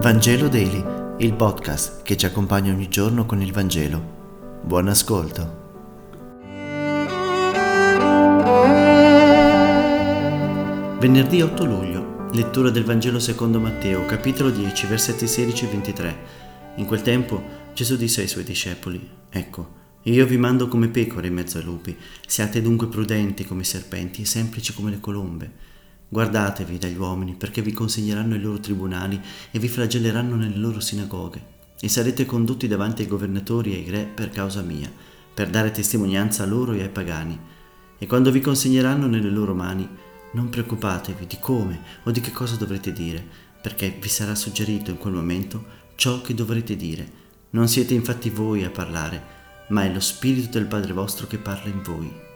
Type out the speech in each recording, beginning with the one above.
Vangelo Daily, il podcast che ci accompagna ogni giorno con il Vangelo. Buon ascolto. Venerdì 8 luglio, lettura del Vangelo secondo Matteo, capitolo 10, versetti 16 e 23. In quel tempo Gesù disse ai suoi discepoli, Ecco, io vi mando come pecore in mezzo ai lupi, siate dunque prudenti come serpenti e semplici come le colombe. Guardatevi dagli uomini, perché vi consegneranno ai loro tribunali e vi flagelleranno nelle loro sinagoghe, e sarete condotti davanti ai governatori e ai re per causa mia, per dare testimonianza a loro e ai pagani. E quando vi consegneranno nelle loro mani, non preoccupatevi di come o di che cosa dovrete dire, perché vi sarà suggerito in quel momento ciò che dovrete dire. Non siete infatti voi a parlare, ma è lo Spirito del Padre vostro che parla in voi.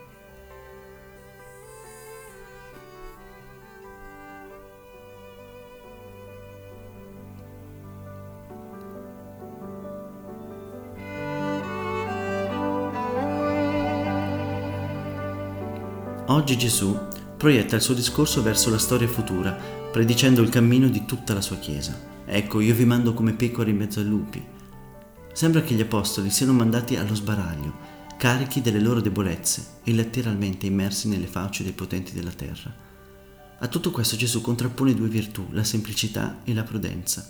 Oggi Gesù proietta il suo discorso verso la storia futura, predicendo il cammino di tutta la sua Chiesa. Ecco, io vi mando come pecore in mezzo ai lupi. Sembra che gli apostoli siano mandati allo sbaraglio, carichi delle loro debolezze e letteralmente immersi nelle facce dei potenti della terra. A tutto questo Gesù contrappone due virtù, la semplicità e la prudenza.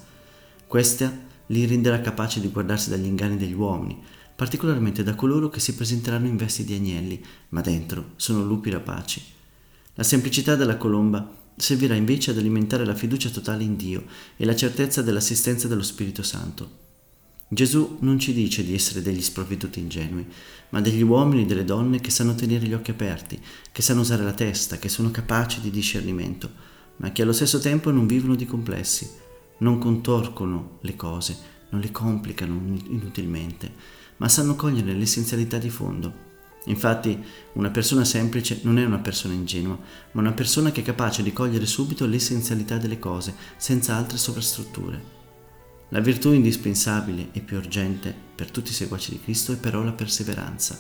Questa li renderà capaci di guardarsi dagli inganni degli uomini, particolarmente da coloro che si presenteranno in vesti di agnelli, ma dentro sono lupi rapaci. La semplicità della colomba servirà invece ad alimentare la fiducia totale in Dio e la certezza dell'assistenza dello Spirito Santo. Gesù non ci dice di essere degli sprovveduti ingenui, ma degli uomini e delle donne che sanno tenere gli occhi aperti, che sanno usare la testa, che sono capaci di discernimento, ma che allo stesso tempo non vivono di complessi, non contorcono le cose, non le complicano inutilmente, ma sanno cogliere l'essenzialità di fondo. Infatti una persona semplice non è una persona ingenua, ma una persona che è capace di cogliere subito l'essenzialità delle cose, senza altre sovrastrutture. La virtù indispensabile e più urgente per tutti i seguaci di Cristo è però la perseveranza.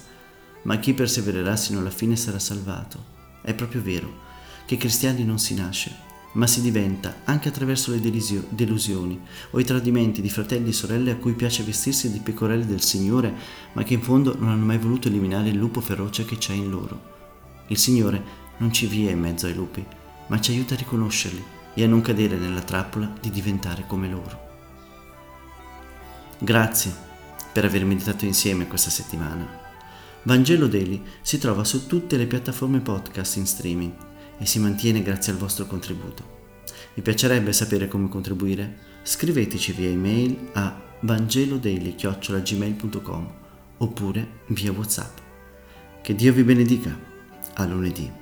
Ma chi persevererà sino alla fine sarà salvato. È proprio vero che cristiani non si nasce, ma si diventa anche attraverso le delisio- delusioni o i tradimenti di fratelli e sorelle a cui piace vestirsi di pecorelli del Signore, ma che in fondo non hanno mai voluto eliminare il lupo feroce che c'è in loro. Il Signore non ci via in mezzo ai lupi, ma ci aiuta a riconoscerli e a non cadere nella trappola di diventare come loro. Grazie per aver meditato insieme questa settimana. Vangelo Daily si trova su tutte le piattaforme podcast in streaming e si mantiene grazie al vostro contributo. Vi piacerebbe sapere come contribuire? Scriveteci via email a vangelodaily.gmail.com oppure via Whatsapp. Che Dio vi benedica. A lunedì.